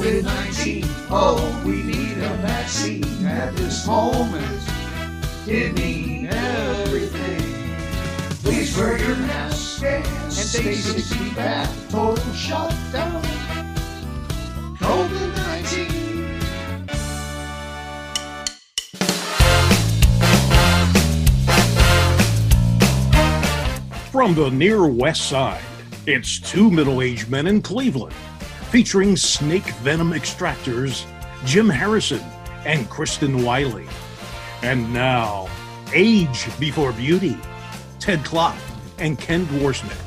COVID 19. Oh, we need a vaccine at this moment. It means everything. Please wear your mask and stay six feet back. Total shutdown. COVID 19. From the near west side, it's two middle aged men in Cleveland, featuring snake venom extractors Jim Harrison and Kristen Wiley. And now, age before beauty, Ted Klopp and Ken Dwarsnick.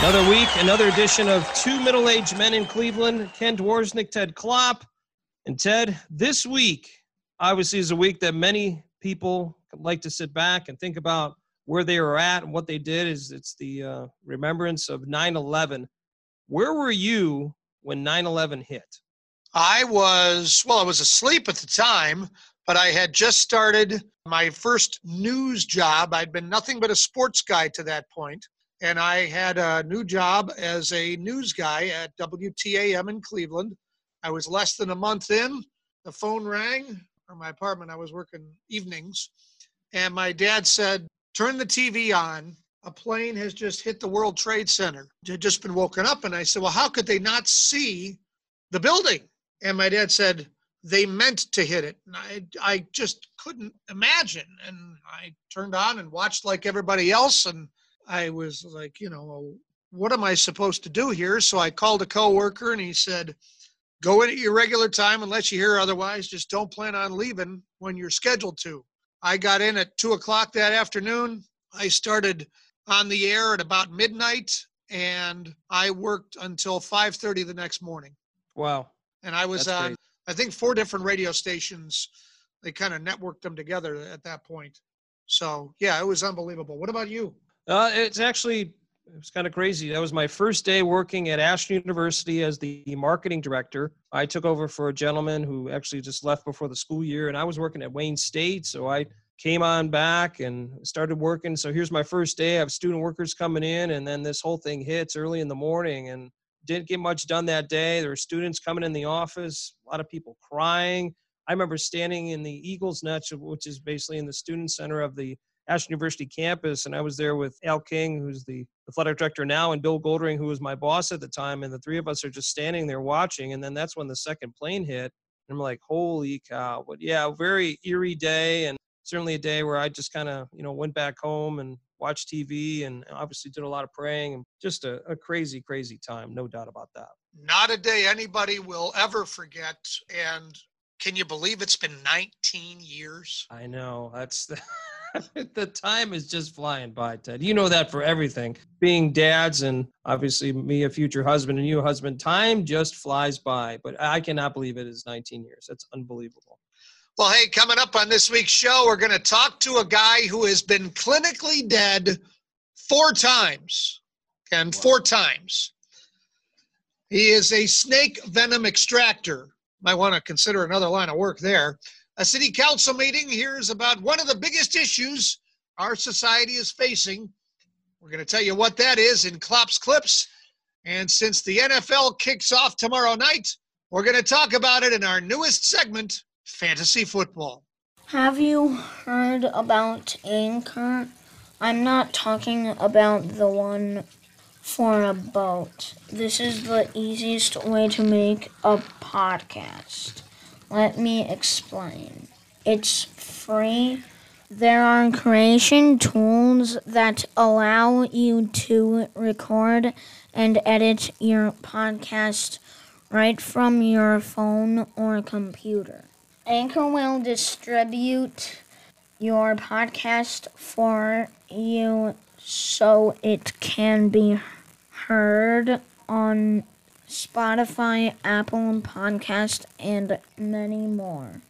Another week, another edition of Two Middle Aged Men in Cleveland. Ken Dwarsnick, Ted Klopp. And Ted, this week obviously is a week that many people like to sit back and think about where they were at and what they did. Is it's the uh, remembrance of 9/11. Where were you when 9/11 hit? I was, well, I was asleep at the time, but I had just started my first news job. I'd been nothing but a sports guy to that point, And I had a new job as a news guy at WTAM in Cleveland. I was less than a month in. The phone rang from my apartment. I was working evenings. And my dad said, Turn the TV on. A plane has just hit the World Trade Center. Had just been woken up. And I said, Well, how could they not see the building? And my dad said, they meant to hit it. And I, I just couldn't imagine. And I turned on and watched like everybody else. And I was like, you know, what am I supposed to do here? So I called a coworker and he said, go in at your regular time unless you hear otherwise. Just don't plan on leaving when you're scheduled to. I got in at two o'clock that afternoon. I started on the air at about midnight and I worked until 5:30 the next morning. Wow. And I was on. I think, four different radio stations. They kind of networked them together at that point. So yeah, it was unbelievable. What about you? Uh, it's actually it was kind of crazy. That was my first day working at Ashland University as the marketing director. I took over for a gentleman who actually just left before the school year, and I was working at Wayne State. So I came on back and started working. So here's my first day. I have student workers coming in, and then this whole thing hits early in the morning, and didn't get much done that day. There were students coming in the office, a lot of people crying. I remember standing in the Eagles Nest, which is basically in the student center of the Ashland University campus, and I was there with Al King, who's the athletic director now, and Bill Goldring, who was my boss at the time, and the three of us are just standing there watching. And then that's when the second plane hit, and I'm like, "Holy cow!" But yeah, very eerie day, and certainly a day where I just kind of you know went back home and watched TV, and obviously did a lot of praying, and just a, a crazy, crazy time, no doubt about that. Not a day anybody will ever forget. And can you believe it's been 19 years? I know that's the. the time is just flying by, Ted. You know that for everything. Being dads and obviously me a future husband and you a husband, time just flies by. But I cannot believe it is 19 years. That's unbelievable. Well, hey, coming up on this week's show, we're going to talk to a guy who has been clinically dead four times. And four times. He is a snake venom extractor. Might want to consider another line of work there. A city council meeting here's about one of the biggest issues our society is facing. We're going to tell you what that is in Klopp's Clips. And since the NFL kicks off tomorrow night, we're going to talk about it in our newest segment, Fantasy Football. Have you heard about Anchor? I'm not talking about the one for a boat. This is the easiest way to make a podcast. Let me explain. It's free. There are creation tools that allow you to record and edit your podcast right from your phone or computer. Anchor will distribute your podcast for you so it can be heard on Spotify, Apple and Podcast, and many more.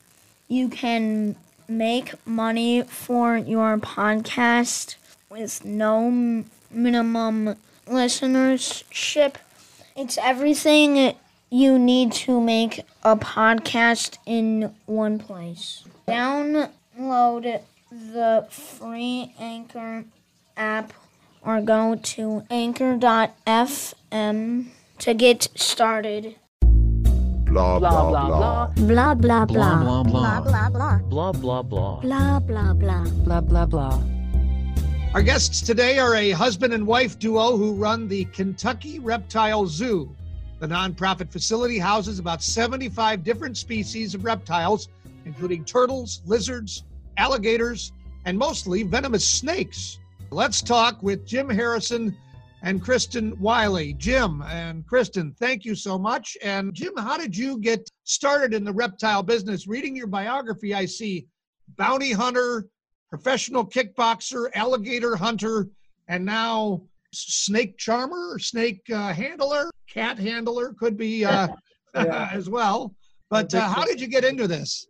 You can make money for your podcast with no minimum listenership. It's everything you need to make a podcast in one place. Download the free Anchor app or go to anchor.fm to get started. Blah blah blah. Blah, blah, blah. Blah blah blah. blah blah Blah blah blah. Blah, blah, blah. blah blah blah Our guests today are a husband and wife duo who run the Kentucky Reptile Zoo. The nonprofit facility houses about 75 different species of reptiles, including turtles, lizards, alligators, and mostly venomous snakes. Let's talk with Jim Harrison and Kristen Wiley. Jim and Kristen, thank you so much. And Jim, how did you get started in the reptile business? Reading your biography, I see bounty hunter, professional kickboxer, alligator hunter, and now snake charmer, snake uh, handler, cat handler could be uh, Yeah. as well. But uh, how did you get into this?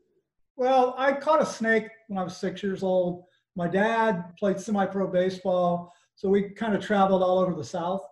Well, I caught a snake when I was six years old. My dad played semi-pro baseball, so we kind of traveled all over the South.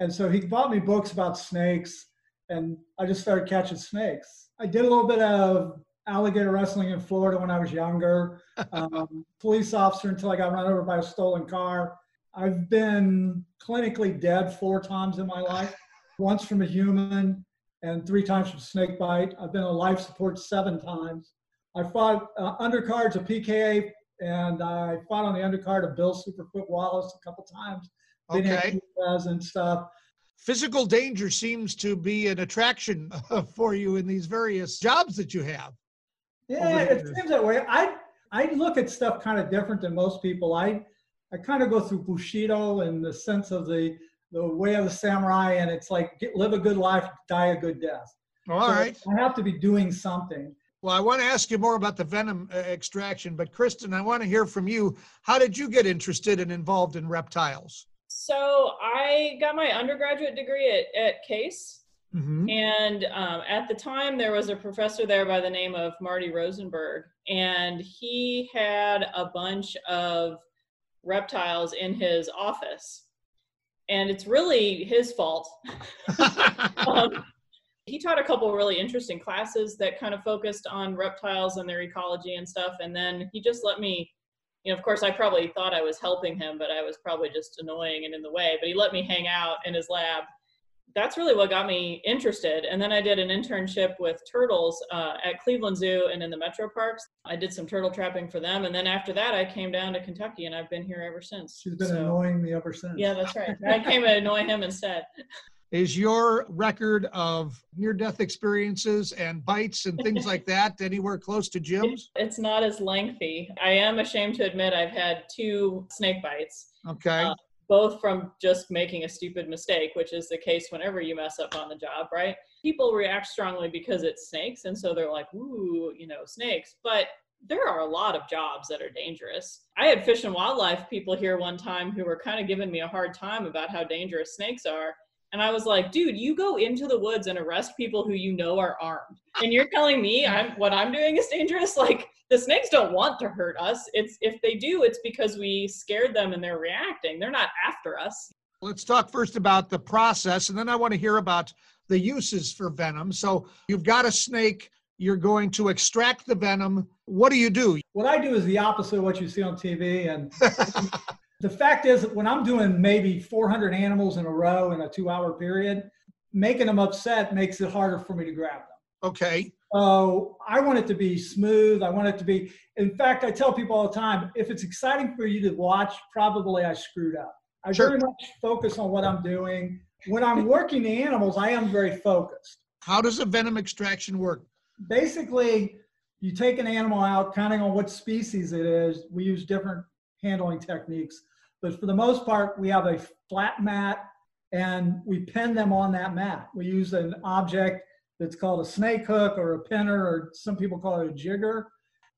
And so he bought me books about snakes, and I just started catching snakes. I did a little bit of alligator wrestling in Florida when I was younger. Um, police officer until I got run over by a stolen car. I've been clinically dead four times in my life. Once from a human, and three times from snake bite. I've been on life support seven times. I fought uh, undercards of PKA, and I fought on the undercard of Bill Superfoot Wallace a couple times. Okay. And stuff. Physical danger seems to be an attraction for you in these various jobs that you have. Yeah, it years. seems that way. I I look at stuff kind of different than most people. I I kind of go through Bushido in the sense of the the way of the samurai, and it's like get, live a good life, die a good death. All So right. I have to be doing something. Well, I want to ask you more about the venom uh, extraction, but Kristen, I want to hear from you. How did you get interested and involved in reptiles? So I got my undergraduate degree at, at Case. Mm-hmm. And um, at the time, there was a professor there by the name of Marty Rosenberg, and he had a bunch of reptiles in his office. And it's really his fault. um, he taught a couple really interesting classes that kind of focused on reptiles and their ecology and stuff. And then he just let me, you know, of course, I probably thought I was helping him, but I was probably just annoying and in the way. But he let me hang out in his lab that's really what got me interested. And then I did an internship with turtles uh, at Cleveland Zoo and in the metro parks. I did some turtle trapping for them. And then after that, I came down to Kentucky and I've been here ever since. She's been So- annoying me ever since. Yeah, that's right. I came to annoy him instead. Is your record of near death experiences and bites and things like that anywhere close to Jim's? It's not as lengthy. I am ashamed to admit I've had two snake bites, Okay. Uh, both from just making a stupid mistake, which is the case whenever you mess up on the job, right? People react strongly because it's snakes, and so they're like, ooh, you know, snakes. But there are a lot of jobs that are dangerous. I had fish and wildlife people here one time who were kind of giving me a hard time about how dangerous snakes are. And I was like, dude, you go into the woods and arrest people who you know are armed. And you're telling me I'm what I'm doing is dangerous? Like the snakes don't want to hurt us. It's if they do, it's because we scared them and they're reacting. They're not after us. Let's talk first about the process, and then I want to hear about the uses for venom. So you've got a snake, you're going to extract the venom. What do you do? What I do is the opposite of what you see on TV. And the fact is, that when I'm doing maybe 400 animals in a row in a two hour period, making them upset makes it harder for me to grab them. Okay. So I want it to be smooth. I want it to be, in fact, I tell people all the time if it's exciting for you to watch, probably I screwed up. I Sure. very much focus on what I'm doing. When I'm working the animals, I am very focused. How does a venom extraction work? basically you take an animal out counting on what species it is we use different handling techniques but for the most part we have a flat mat and we pin them on that mat we use an object that's called a snake hook or a pinner or some people call it a jigger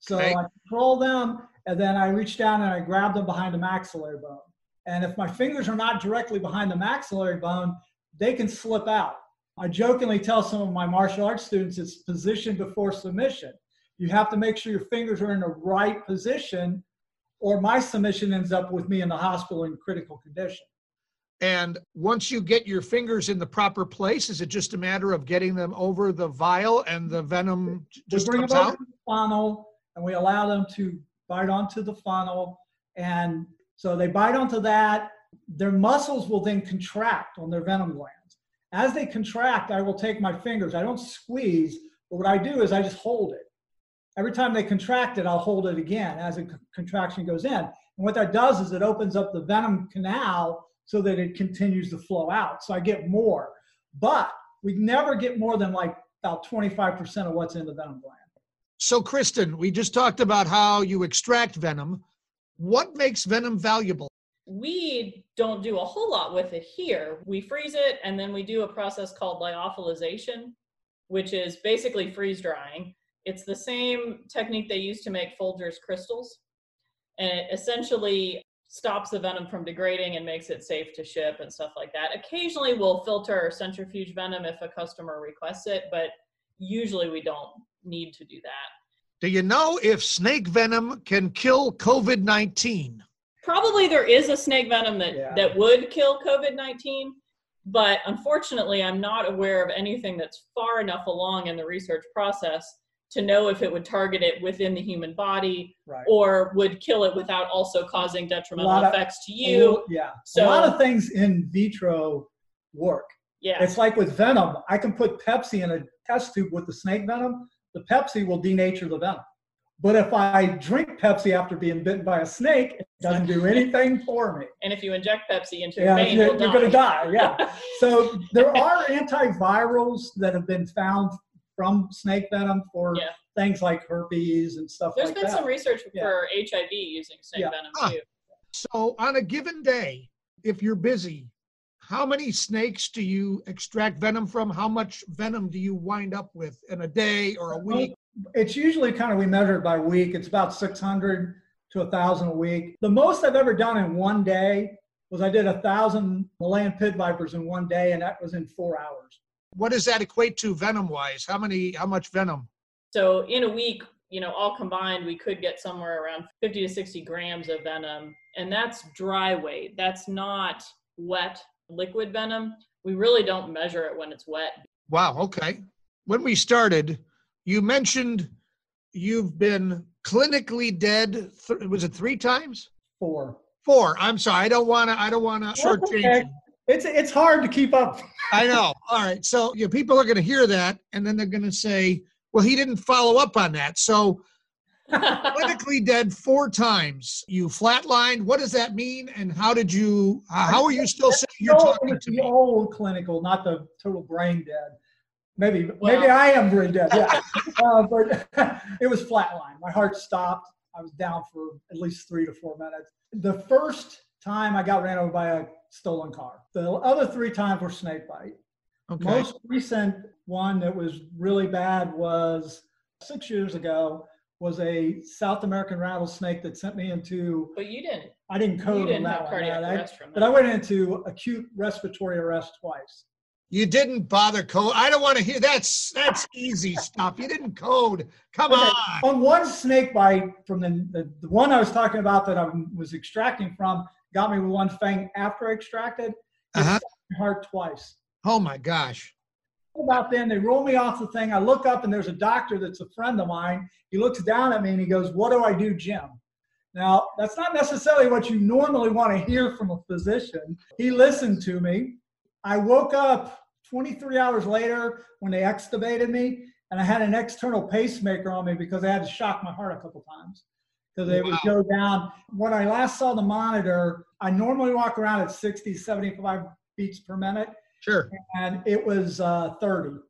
so Okay. i control them and then i reach down and i grab them behind the maxillary bone and if my fingers are not directly behind the maxillary bone they can slip out I jokingly tell some of my martial arts students it's position before submission. You have to make sure your fingers are in the right position, or my submission ends up with me in the hospital in critical condition. And once you get your fingers in the proper place, is it just a matter of getting them over the vial and the venom j- We just bring comes them out? to the funnel and we allow them to bite onto the funnel. And so they bite onto that. their muscles will then contract on their venom glands. As they contract, I will take my fingers. I don't squeeze, but what I do is I just hold it. Every time they contract it, I'll hold it again as a c- contraction goes in. And what that does is it opens up the venom canal so that it continues to flow out. So I get more. But we never get more than like about 25% of what's in the venom gland. So, Kristen, we just talked about how you extract venom. What makes venom valuable? We don't do a whole lot with it here. We freeze it and then we do a process called lyophilization, which is basically freeze drying. It's the same technique they use to make Folgers crystals. And it essentially stops the venom from degrading and makes it safe to ship and stuff like that. Occasionally we'll filter or centrifuge venom if a customer requests it, but usually we don't need to do that. Do you know if snake venom can kill COVID 19? Probably there is a snake venom that, Yeah. that would kill COVID 19, but unfortunately, I'm not aware of anything that's far enough along in the research process to know if it would target it within the human body Right. or would kill it without also causing detrimental of- effects to you. yeah. So- a lot of things in vitro work. Yeah. It's like with venom. I can put Pepsi in a test tube with the snake venom. The Pepsi will denature the venom. But if I drink Pepsi after being bitten by a snake, it doesn't do anything for me. and if you inject Pepsi into your Yeah, vein, you're, you're going to die. Yeah. So there are antivirals that have been found from snake venom for Yeah. things like herpes and stuff There's like been that. some research Yeah. for HIV using snake Yeah. venom Huh. too. So, on a given day, if you're busy, how many snakes do you extract venom from? How much venom do you wind up with in a day or a week? It's usually kind of we measure it by week. It's about 600 to a thousand a week. The most I've ever done in one day was I did a thousand Malayan pit vipers in one day, and that was in four hours. What does that equate to venom wise? How many, how much venom? So in a week, you know, all combined, we could get somewhere around 50 to 60 grams of venom, and that's dry weight. That's not wet liquid venom. We really don't measure it when it's wet. Wow. Okay. When we started, you mentioned you've been clinically dead. Th- was it three times? Four. Four. I'm sorry. I don't want to. I don't want to shortchange okay. You. It's it's hard to keep up. I know. All right. So you know, people are going to hear that, and then they're going to say, "Well, he didn't follow up on that." So clinically dead four times. You flatlined. What does that mean? And how did you? Uh, how are you still saying you're talking it's to the me? old clinical, not the total brain dead. Maybe Well- maybe I am brain dead. Yeah, uh, but it was flatline. My heart stopped. I was down for at least three to four minutes. The first time I got ran over by a stolen car. The other three times were snake bite. Okay. Most recent one that was really bad was six years ago. Was a South American rattlesnake that sent me into. but you didn't. I didn't code on didn't that have one. cardiac I- arrest from but I went into acute respiratory arrest twice. You didn't bother code. I don't want to hear that's that's easy stuff. You didn't code. Come Okay, on. On one snake bite from the, the, the one I was talking about that I was extracting from, got me with one fang after I extracted. Uh-huh. my heart twice. Oh my gosh. About then, they roll me off the thing. I look up and there's a doctor that's a friend of mine. He looks down at me and he goes, What do I do, Jim? Now, that's not necessarily what you normally want to hear from a physician. He listened to me. I woke up 23 hours later when they extubated me, and I had an external pacemaker on me because I had to shock my heart a couple times because it would go down. When I last saw the monitor, I normally walk around at 60, 75 beats per minute, Sure. and it was uh, 30.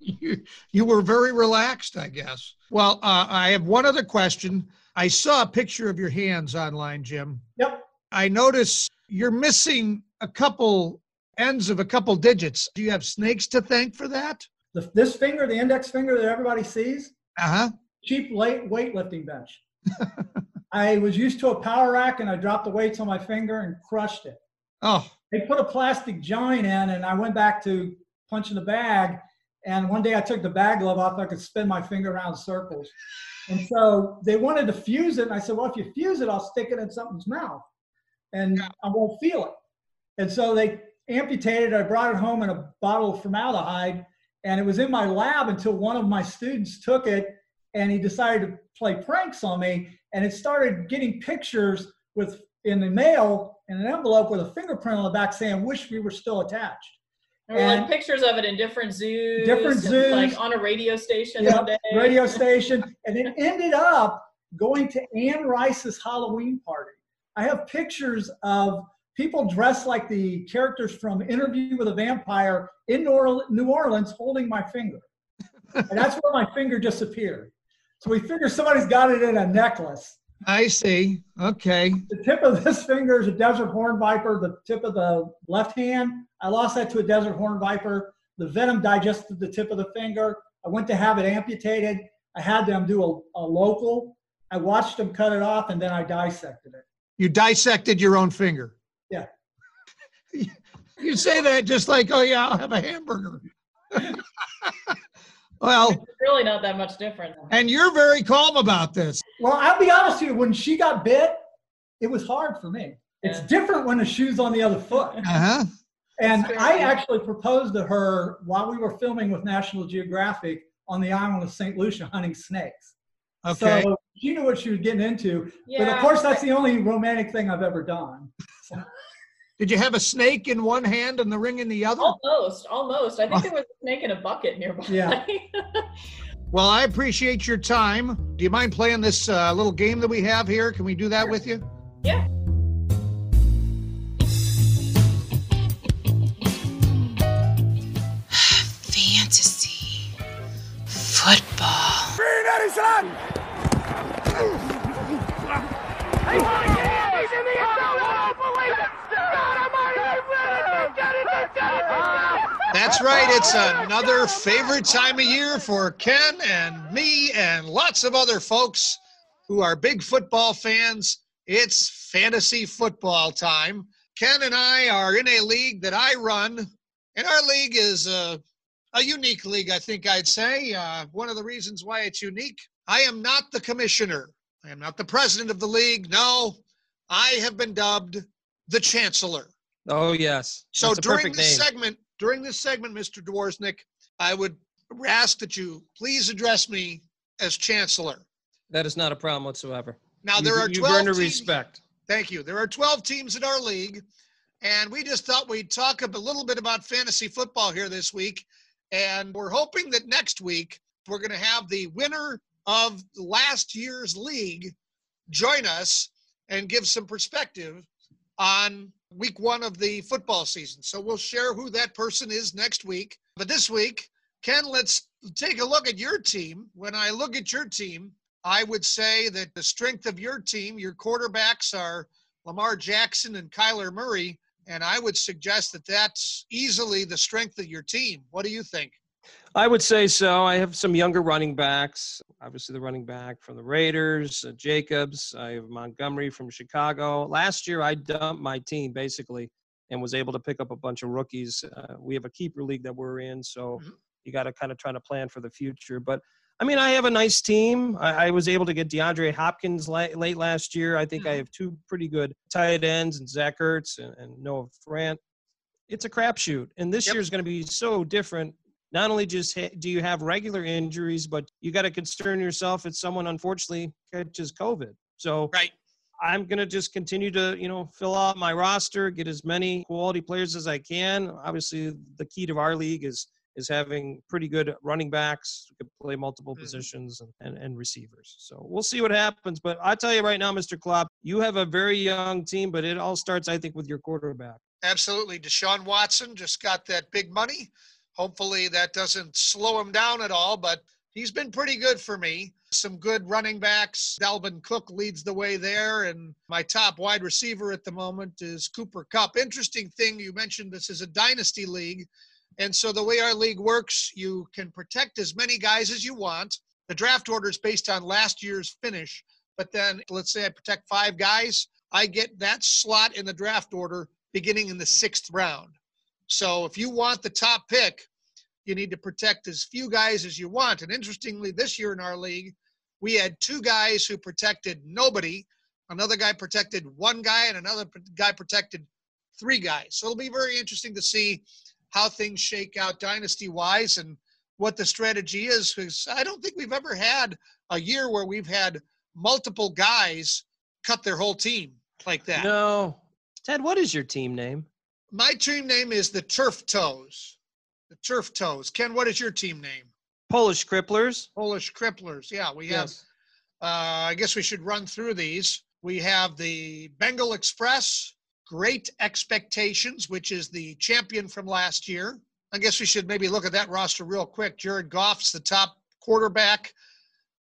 You, you were very relaxed, I guess. Well, uh, I have one other question. I saw a picture of your hands online, Jim. Yep. I notice you're missing a couple ends of a couple digits. Do you have snakes to thank for that? The, this finger, the index finger that everybody sees, Uh huh. Cheap late weightlifting bench. I was used to a power rack and I dropped the weights on my finger and crushed it. Oh, They put a plastic joint in and I went back to punching the bag. And one day I took the bag glove off, I could spin my finger around circles. And so they wanted to fuse it. And I said, well, if you fuse it, I'll stick it in something's mouth and I won't feel it. And so they amputated. I brought it home in a bottle of formaldehyde and it was in my lab until one of my students took it and he decided to play pranks on me and it started getting pictures with in the mail in an envelope with a fingerprint on the back saying, wish we were still attached. There were like And- pictures of it in different zoos. Different and, Like zoos. on a radio station Yeah, day. radio station. And it ended up going to Anne Rice's Halloween party. I have pictures of people dressed like the characters from Interview with a Vampire in New New Orleans holding my finger. And that's where my finger disappeared. So we figure somebody's got it in a necklace. I see. Okay. The tip of this finger is a desert horn viper. The tip of the left hand, I lost that to a desert horn viper. The venom digested the tip of the finger. I went to have it amputated. I had them do a, a local. I watched them cut it off and then I dissected it. You dissected your own finger. Yeah. You say that just like, oh yeah, I'll have a hamburger. well, It's really not that much different. and you're very calm about this. Well, I'll be honest with you, when she got bit, it was hard for me. It's different when the shoe's on the other foot. Uh-huh. And I actually proposed to her while we were filming with National Geographic on the island of St. Lucia hunting snakes. Okay. So she knew what she was getting into. Yeah, But of course, that's the only romantic thing I've ever done. Did you have a snake in one hand and the ring in the other? Almost, almost. I think there was a snake in a bucket nearby. Yeah. Well, I appreciate your time. Do you mind playing this uh, little game that we have here? Can we do that with you? yeah. Fantasy. Football. That's right. It's another favorite time of year for Ken and me and lots of other folks who are big football fans. It's fantasy football time. Ken and I are in a league that I run, and our league is a, a unique league, I think I'd say. Uh, one of the reasons why it's unique, I am not the commissioner, I am not the president of the league. No, I have been dubbed the chancellor. Oh yes. So That's during this name. segment, during this segment, Mr. Dworsnik, I would ask that you please address me as chancellor. That is not a problem whatsoever. Now You- there are you've 12 earned a teams. respect. Thank you. There are 12 teams in our league, and we just thought we'd talk a little bit about fantasy football here this week. And we're hoping that next week we're going to have the winner of last year's league join us and give some perspective on week one of the football season. So we'll share who that person is next week. But this week, Ken, let's take a look at your team. When I look at your team, I would say that the strength of your team, your quarterbacks are Lamar Jackson and Kyler Murray. And I would suggest that that's easily the strength of your team. What do you think? I would say so. I have some younger running backs. Obviously, the running back from the Raiders, uh, Jacobs. I have Montgomery from Chicago. Last year, I dumped my team basically and was able to pick up a bunch of rookies. Uh, we have a keeper league that we're in, so Mhm. you got to kind of try to plan for the future. But I mean, I have a nice team. I, I was able to get DeAndre Hopkins late, late last year. I think I have two pretty good tight ends, and Zach Ertz and, and Noah Fant. It's a crapshoot, and this Yep. year's going to be so different not only just ha- do you have regular injuries, but you got to concern yourself if someone unfortunately catches COVID. So Right. I'm going to just continue to, you know, fill out my roster, get as many quality players as I can. Obviously, the key to our league is is having pretty good running backs who can play multiple Mhm. positions and, and, and receivers. So we'll see what happens. But I tell you right now, Mr. Klopp, you have a very young team, but it all starts, I think, with your quarterback. Absolutely. Deshaun Watson just got that big money. Hopefully that doesn't slow him down at all, but he's been pretty good for me. Some good running backs. Dalvin Cook leads the way there, and my top wide receiver at the moment is Cooper Kupp. Interesting thing, you mentioned this is a dynasty league. And so the way our league works, you can protect as many guys as you want. The draft order is based on last year's finish, but then let's say I protect five guys, I get that slot in the draft order beginning in the sixth round. So if you want the top pick, you need to protect as few guys as you want. And interestingly, this year in our league, we had two guys who protected nobody. Another guy protected one guy, and another guy protected three guys. So it'll be very interesting to see how things shake out dynasty wise and what the strategy is. Because I don't think we've ever had a year where we've had multiple guys cut their whole team like that. No. Ted, what is your team name? My team name is the Turf Toes. The Turf Toes. Ken, what is your team name? Polish Cripplers. Polish Cripplers. Yeah, we have. Yes. Uh, I guess we should run through these. We have the Bengal Express, Great Expectations, which is the champion from last year. I guess we should maybe look at that roster real quick. Jared Goff's the top quarterback.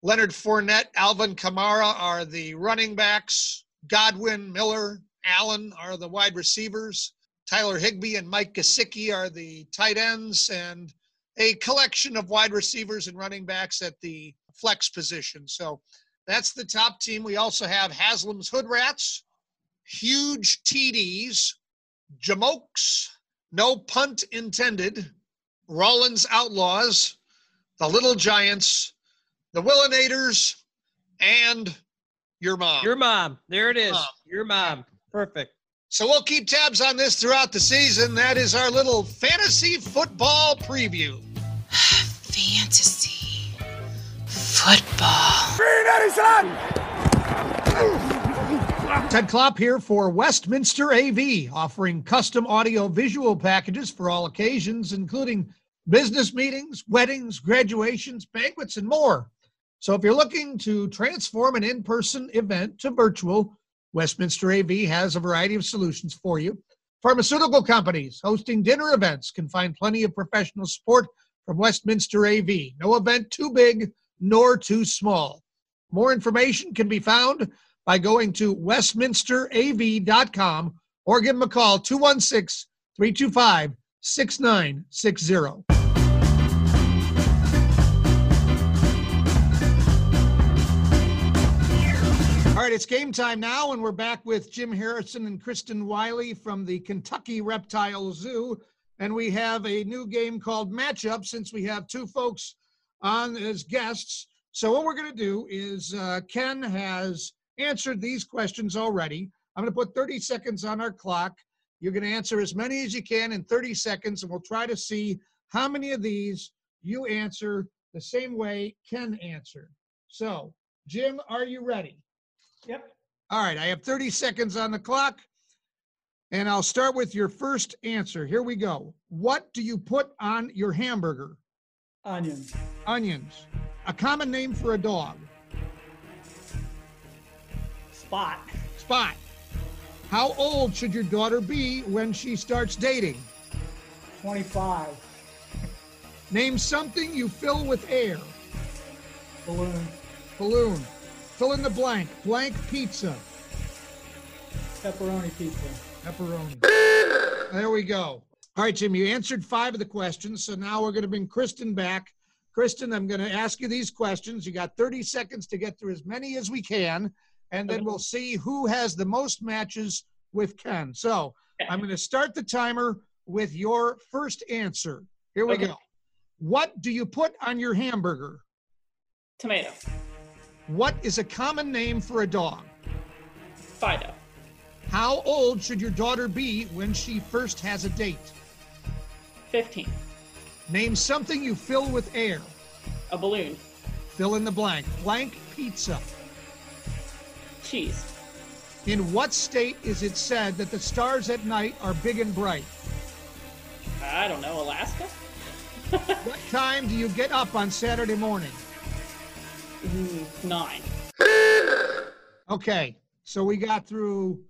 Leonard Fournette, Alvin Kamara are the running backs. Godwin, Miller, Allen are the wide receivers. Tyler Higbee and Mike Gesicki are the tight ends, and a collection of wide receivers and running backs at the flex position. So that's the top team. We also have Haslam's Hood Rats, huge TDs, Jamokes, no punt intended, Rollins Outlaws, the Little Giants, the Willinators, and your mom. Your mom. There it is. Mom. Your mom. Perfect. So we'll keep tabs on this throughout the season. That is our little fantasy football preview. Fantasy. Football. Ted Klopp here for Westminster AV, offering custom audio visual packages for all occasions, including business meetings, weddings, graduations, banquets, and more. So if you're looking to transform an in person event to virtual, Westminster AV has a variety of solutions for you. Pharmaceutical companies hosting dinner events can find plenty of professional support from Westminster AV. No event too big nor too small. More information can be found by going to westminsterav.com or give them a call 216 325 6960. All right, it's game time now, and we're back with Jim Harrison and Kristen Wiley from the Kentucky Reptile Zoo. And we have a new game called Matchup since we have two folks on as guests. So, what we're going to do is uh, Ken has answered these questions already. I'm going to put 30 seconds on our clock. You're going to answer as many as you can in 30 seconds, and we'll try to see how many of these you answer the same way Ken answered. So, Jim, are you ready? Yep. All right, I have 30 seconds on the clock. And I'll start with your first answer. Here we go. What do you put on your hamburger? Onions. Onions. A common name for a dog. Spot. Spot. How old should your daughter be when she starts dating? 25. Name something you fill with air. Balloon. Balloon. Fill in the blank. Blank pizza. Pepperoni pizza. Pepperoni. There we go. All right, Jim, you answered five of the questions. So now we're going to bring Kristen back. Kristen, I'm going to ask you these questions. You got 30 seconds to get through as many as we can, and then we'll see who has the most matches with Ken. So I'm going to start the timer with your first answer. Here we Okay. go. What do you put on your hamburger? Tomato. What is a common name for a dog? Fido. How old should your daughter be when she first has a date? 15. Name something you fill with air. A balloon. Fill in the blank. Blank pizza. Cheese. In what state is it said that the stars at night are big and bright? I don't know. Alaska? What time do you get up on Saturday morning? Nine. Okay, so we got through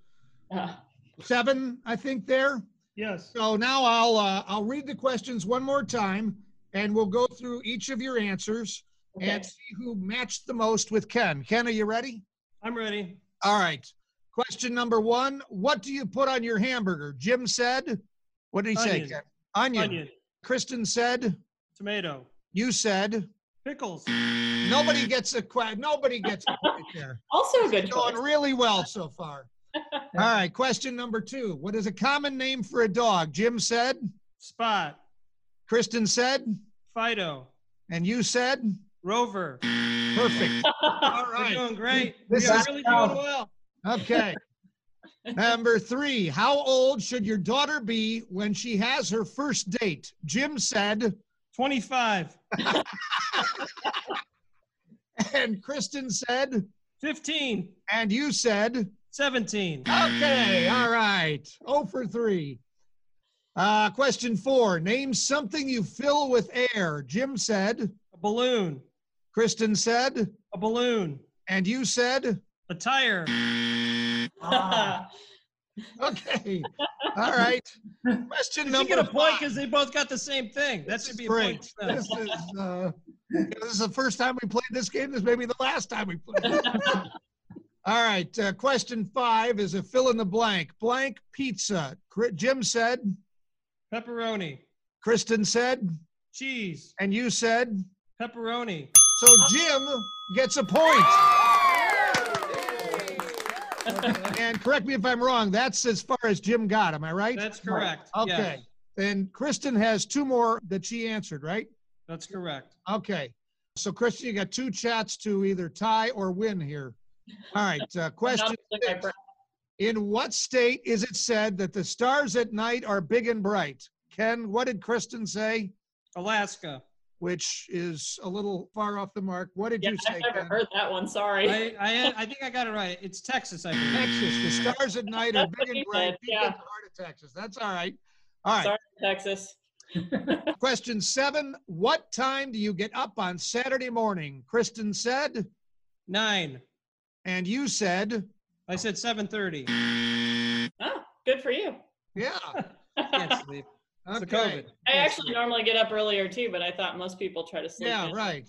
Uh, seven, I think there. Yes. So now I'll uh, I'll read the questions one more time, and we'll go through each of your answers and see who matched the most with Ken. Ken, are you ready? I'm ready. All right. Question number one: What do you put on your hamburger? Jim said. What did he say? Ken? Onion. Onion. Kristen said. Tomato. You said. Pickles. Nobody gets a que- Nobody gets a point there. Also a good Going choice. really well so far. All right. Question number two: What is a common name for a dog? Jim said. Spot. Kristen said. Fido. And you said. Rover. Perfect. All right. We're doing great. This we are is- really doing well. Okay. Number three, how old should your daughter be when she has her first date? Jim said, 25. and Kristen said, 15. and you said, 17. Okay, all right. 0 for 3. Uh, question four. Name something you fill with air. Jim said. A balloon. Kristen said. A balloon. And you said. A tire. Okay. All right. Question You number get a point because they both got the same thing. That should be a great. point. This is, uh, this is the first time we played this game. This may be the last time we played. All right. Uh, question five is a fill in the blank. Blank pizza. Jim said. Pepperoni. Kristen said. Cheese. And you said. Pepperoni. So Jim gets a point. and correct me if I'm wrong. That's as far as Jim got. Am I right? That's correct. Okay. Yes, Then Kristen has two more that she answered, right? that's correct. Okay. So Kristen, you got two chats to either tie or win here. All right. Uh, question Not like I six. In what state is it said that the stars at night are big and bright? Ken, what did Kristen say? Alaska. Which is a little far off the mark. What did Yeah, you say? I've never Ken? heard that one. Sorry. I, I, I think I got it right. It's Texas, I believe. Texas. The stars at night are big and he bright. said, Deep yeah. the heart of Texas. That's all right. All right. Sorry, Texas. Question seven. What time do you get up on Saturday morning? Kristen said, Nine. and you said, I said 7:30. Oh, ah, good for you. yeah. Can't sleep. It's the Okay. COVID. I actually normally get up earlier too, but I thought most people try to sleep. Yeah, in. right.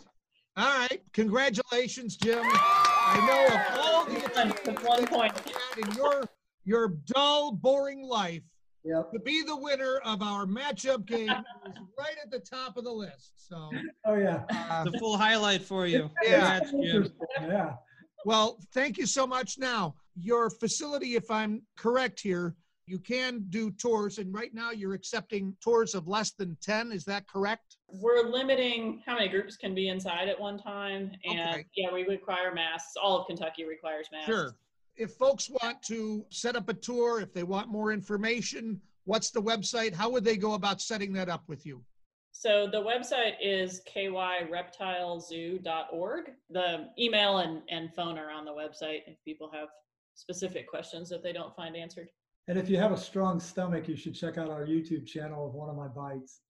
All right. Congratulations, Jim. I know of all the One- achievements one that point. in your your dull, boring life Yep. to be the winner of our matchup game is right at the top of the list. So, Oh, yeah. uh, The full highlight for you. Yeah. Congrats, Jim. Yeah. well, thank you so much. Now, your facility, if I'm correct here, you can do tours, and right now you're accepting tours of less than 10. Is that correct? We're limiting how many groups can be inside at one time, and Okay. yeah, we require masks. All of Kentucky requires masks. Sure. If folks want to set up a tour, if they want more information, what's the website? How would they go about setting that up with you? So the website is kyreptilezoo.org. The email and, and phone are on the website if people have specific questions that they don't find answered. And if you have a strong stomach, you should check out our YouTube channel of one of my bites.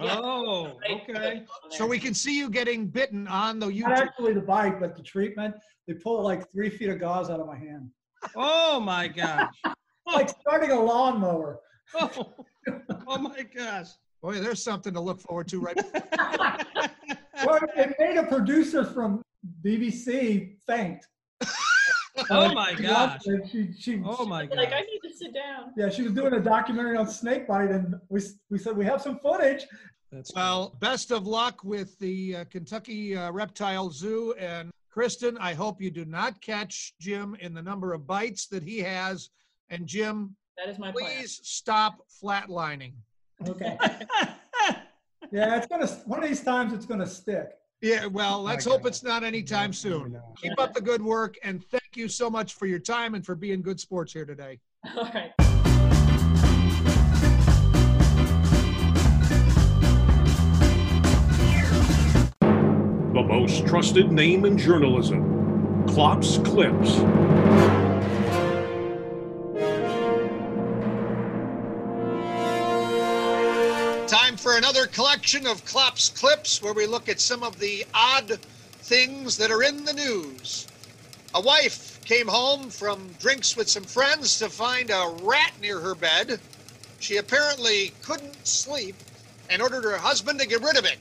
Oh, okay. So we can see you getting bitten on the YouTube. Not actually the bite, but the treatment. They pull like three feet of gauze out of my hand. Oh my gosh. Like starting a lawnmower. Oh, oh my gosh. Boy, there's something to look forward to right Well, it made a producer from BBC faint. Oh my She gosh. watched. She, she, Oh my god. Like, I need to sit down. yeah, she was doing a documentary on snake bite, and we, we said we have some footage. That's Well, best of luck with the uh, Kentucky uh, Reptile Zoo. And Kristen, I hope you do not catch Jim in the number of bites that he has. And Jim, That is my plan. please stop flatlining. Okay. Yeah, it's gonna one of these times it's gonna stick. Yeah, well, oh let's hope it's not anytime soon. Keep up the good work and thank you so much for your time and for being good sports here today. All right. The most trusted name in journalism. Klopp's Clips. For another collection of Klopp's clips where we look at some of the odd things that are in the news. A wife came home from drinks with some friends to find a rat near her bed. She apparently couldn't sleep and ordered her husband to get rid of it.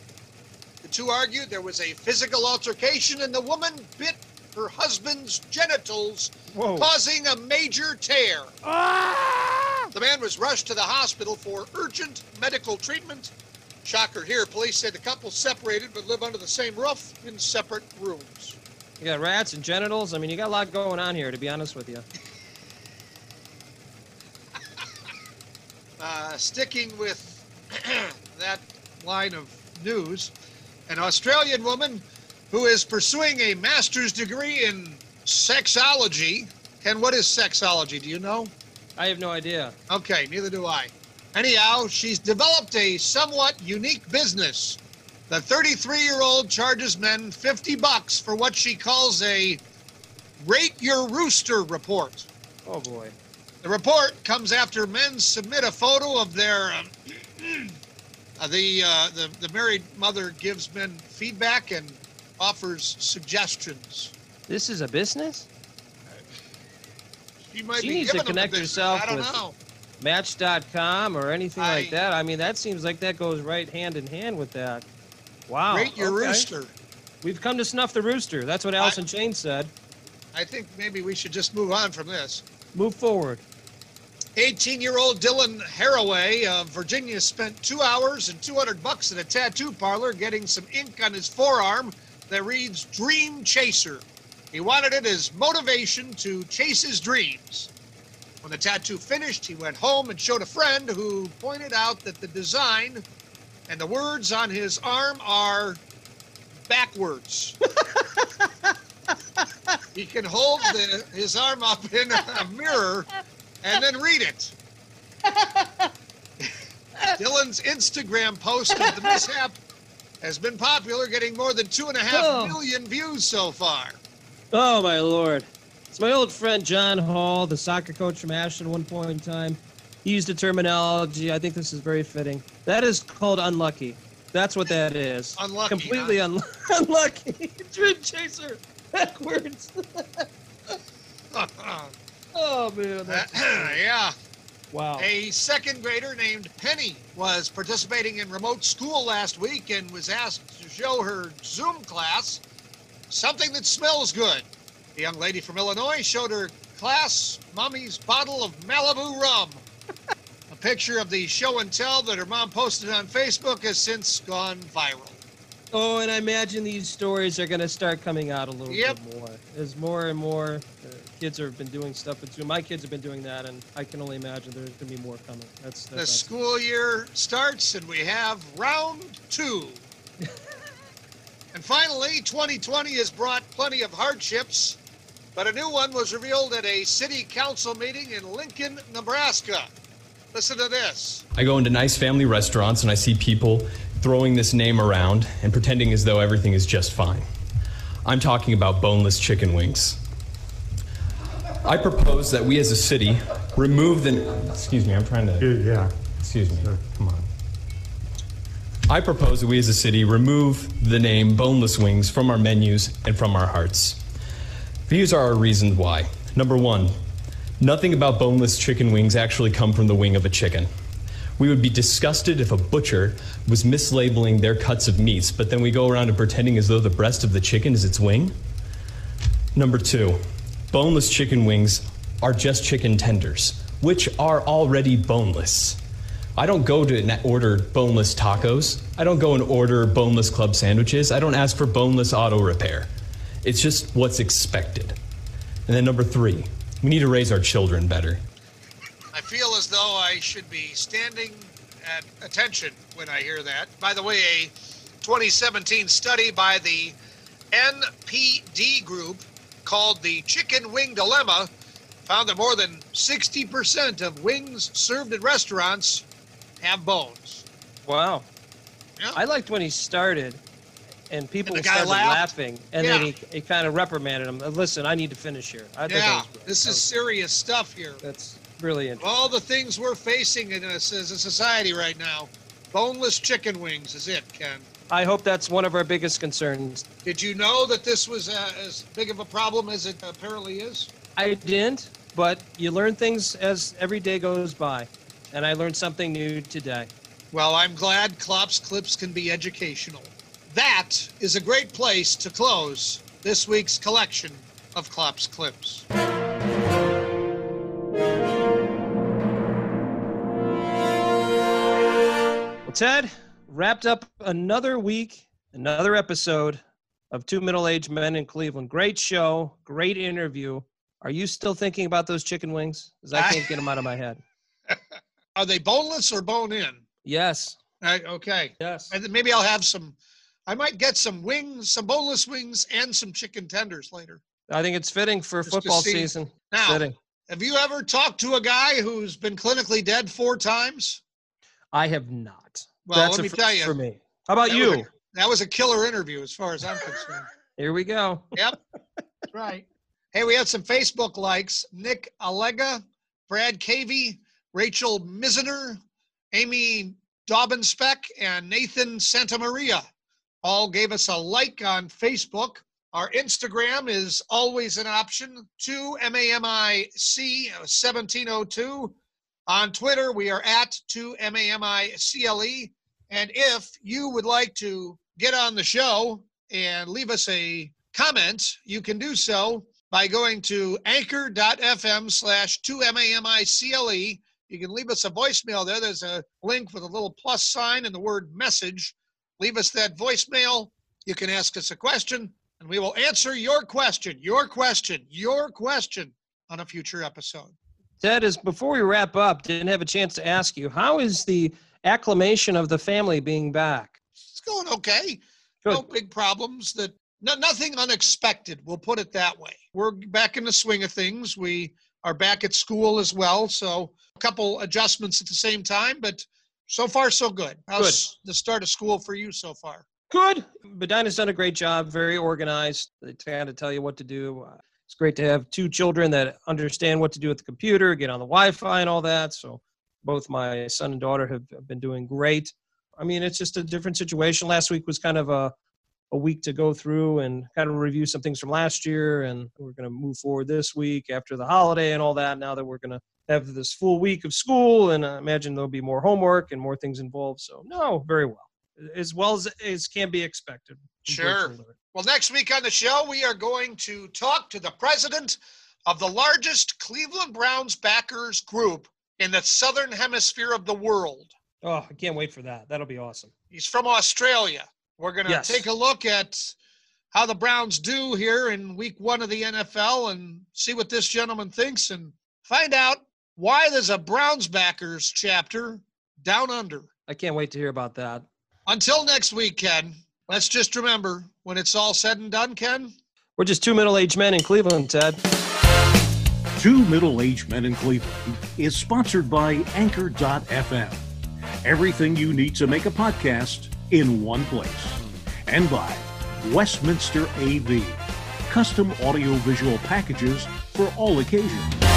The two argued there was a physical altercation and the woman bit her husband's genitals, Whoa. causing a major tear. Ah! The man was rushed to the hospital for urgent medical treatment. Shocker here, police say the couple separated but live under the same roof in separate rooms. You got rats and genitals. I mean, you got a lot going on here, to be honest with you. Uh, sticking with that line of news, an Australian woman who is pursuing a master's degree in sexology. Ken, what is sexology? Do you know? I have no idea. Okay, neither do I. Anyhow, she's developed a somewhat unique business. The 33 year old charges men 50 bucks for what she calls a rate your rooster report. Oh boy. The report comes after men submit a photo of their. Um, uh, the, uh, the the married mother gives men feedback and offers suggestions. This is a business? She might She be needs to connect herself with- know. Match.com or anything I- like that. I mean, that seems like that goes right hand in hand with that. Wow. Rate your okay. rooster. We've come to snuff the rooster. That's what Alice in Chains said. I think maybe we should just move on from this. Move forward. 18 year old Dylan Haraway of Virginia spent two hours and 200 bucks at a tattoo parlor getting some ink on his forearm that reads Dream Chaser. He wanted it as motivation to chase his dreams. When the tattoo finished, he went home and showed a friend who pointed out that the design and the words on his arm are backwards. he can hold the, his arm up in a mirror and then read it. Dylan's Instagram post of the mishap has been popular, getting more than two and a half Oh. million views so far. Oh my lord. It's my old friend John Hall, the soccer coach from Ashland at one point in time. He used a terminology. I think this is very fitting. That is called unlucky. That's what that is. Unlucky, Completely huh? un- unlucky. Dream chaser. Backwards. oh man. yeah. Wow. A second grader named Penny was participating in remote school last week and was asked to show her Zoom class something that smells good. The young lady from Illinois showed her class mommy's bottle of Malibu rum. A picture of the show and tell that her mom posted on Facebook has since gone viral. Oh, and I imagine these stories are going to start coming out a little Yep. bit more. As more and more uh, kids have been doing stuff with Zoom. My kids have been doing that, and I can only imagine there's going to be more coming. That's, The that's school year starts and we have round two. and finally, 2020 has brought plenty of hardships, but a new one was revealed at a city council meeting in Lincoln, Nebraska. Listen to this. I go into nice family restaurants and I see people throwing this name around and pretending as though everything is just fine. I'm talking about boneless chicken wings. I propose that we as a city remove the. Excuse me, I'm trying to. Yeah. Excuse me. Come on. I propose that we as a city remove the name boneless wings from our menus and from our hearts. These are our reasons why. Number one, nothing about boneless chicken wings actually come from the wing of a chicken. We would be disgusted if a butcher was mislabeling their cuts of meats, but then we go around and pretending as though the breast of the chicken is its wing. Number two, boneless chicken wings are just chicken tenders, which are already boneless. I don't go to order boneless tacos. I don't go and order boneless club sandwiches. I don't ask for boneless auto repair. It's just what's expected. And then number three, we need to raise our children better. I feel as though I should be standing at attention when I hear that. By the way, a 2017 study by the NPD group called the Chicken Wing Dilemma found that more than 60% of wings served at restaurants have bones. Wow. Yeah. I liked when he started, and people And started laughed? laughing, and then he, he kind of reprimanded him. Listen, I need to finish here. I yeah, was, this that is was- serious stuff here. that's really interesting. All the things we're facing in us as a society right now. Boneless chicken wings is it, Ken. I hope that's one of our biggest concerns. Did you know that this was uh, as big of a problem as it apparently is? I didn't, but you learn things as every day goes by, and I learned something new today. Well, I'm glad Klopp's Clips can be educational. That is a great place to close this week's collection of Klopp's Clips. Well, Ted wrapped up another week, another episode of Two Middle Aged Men in Cleveland. Great show, great interview. Are you still thinking about those chicken wings? Because I can't get them out of my head. Are they boneless or bone in? Yes. Okay. Yes. And then maybe I'll have some. I might get some wings, some boneless wings, and some chicken tenders later. I think it's fitting for Just football season. Now, Fitting. have you ever talked to a guy who's been clinically dead four times? I have not. Well, That's let me tell you. for me. How about That you? was a- that was a killer interview, as far as I'm concerned. Here we go. Yep. That's right. Hey, we had some Facebook likes. Nick Allega, Brad Cavey, Rachel Mizner, Amy Dobbin-Speck, and Nathan Santamaria all gave us a like on Facebook. Our Instagram is always an option, 2MAMIC 1702. On Twitter, we are at 2MAMICLE. And if you would like to get on the show and leave us a comment, you can do so by going to anchor.fm slash 2MAMICLE. You can leave us a voicemail there. There's a link with a little plus sign and the word message. Leave us that voicemail. You can ask us a question, and we will answer your question, your question, your question on a future episode. Ted, is before we wrap up, didn't have a chance to ask you, how is the acclamation of the family being back? It's going okay. Good. No big problems. That no, nothing unexpected. We'll put it that way. We're back in the swing of things. We are back at school as well, so a couple adjustments at the same time, but so far so good. How's good. the start of school for you so far? Good. Medina's done a great job. Very organized. They kind of tell you what to do. It's great to have two children that understand what to do with the computer, get on the Wi-Fi, and all that. So both my son and daughter have been doing great. I mean, it's just a different situation. Last week was kind of a a week to go through and kind of review some things from last year, and we're going to move forward this week after the holiday and all that. Now that we're going to have this full week of school, and I imagine there'll be more homework and more things involved. So, no, very well, as well as as can be expected. Sure. Well, next week on the show, we are going to talk to the president of the largest Cleveland Browns backers group in the southern hemisphere of the world. Oh, I can't wait for that. That'll be awesome. He's from Australia. We're going to yes. take a look at how the Browns do here in week one of the NFL and see what this gentleman thinks and find out why there's a Browns backers chapter down under. I can't wait to hear about that. Until next week, Ken. Let's just remember when it's all said and done, Ken. We're just two middle aged men in Cleveland, Ted. Two Middle Aged Men in Cleveland is sponsored by Anchor.fm. Everything you need to make a podcast in one place. And by Westminster AV, custom audiovisual packages for all occasions.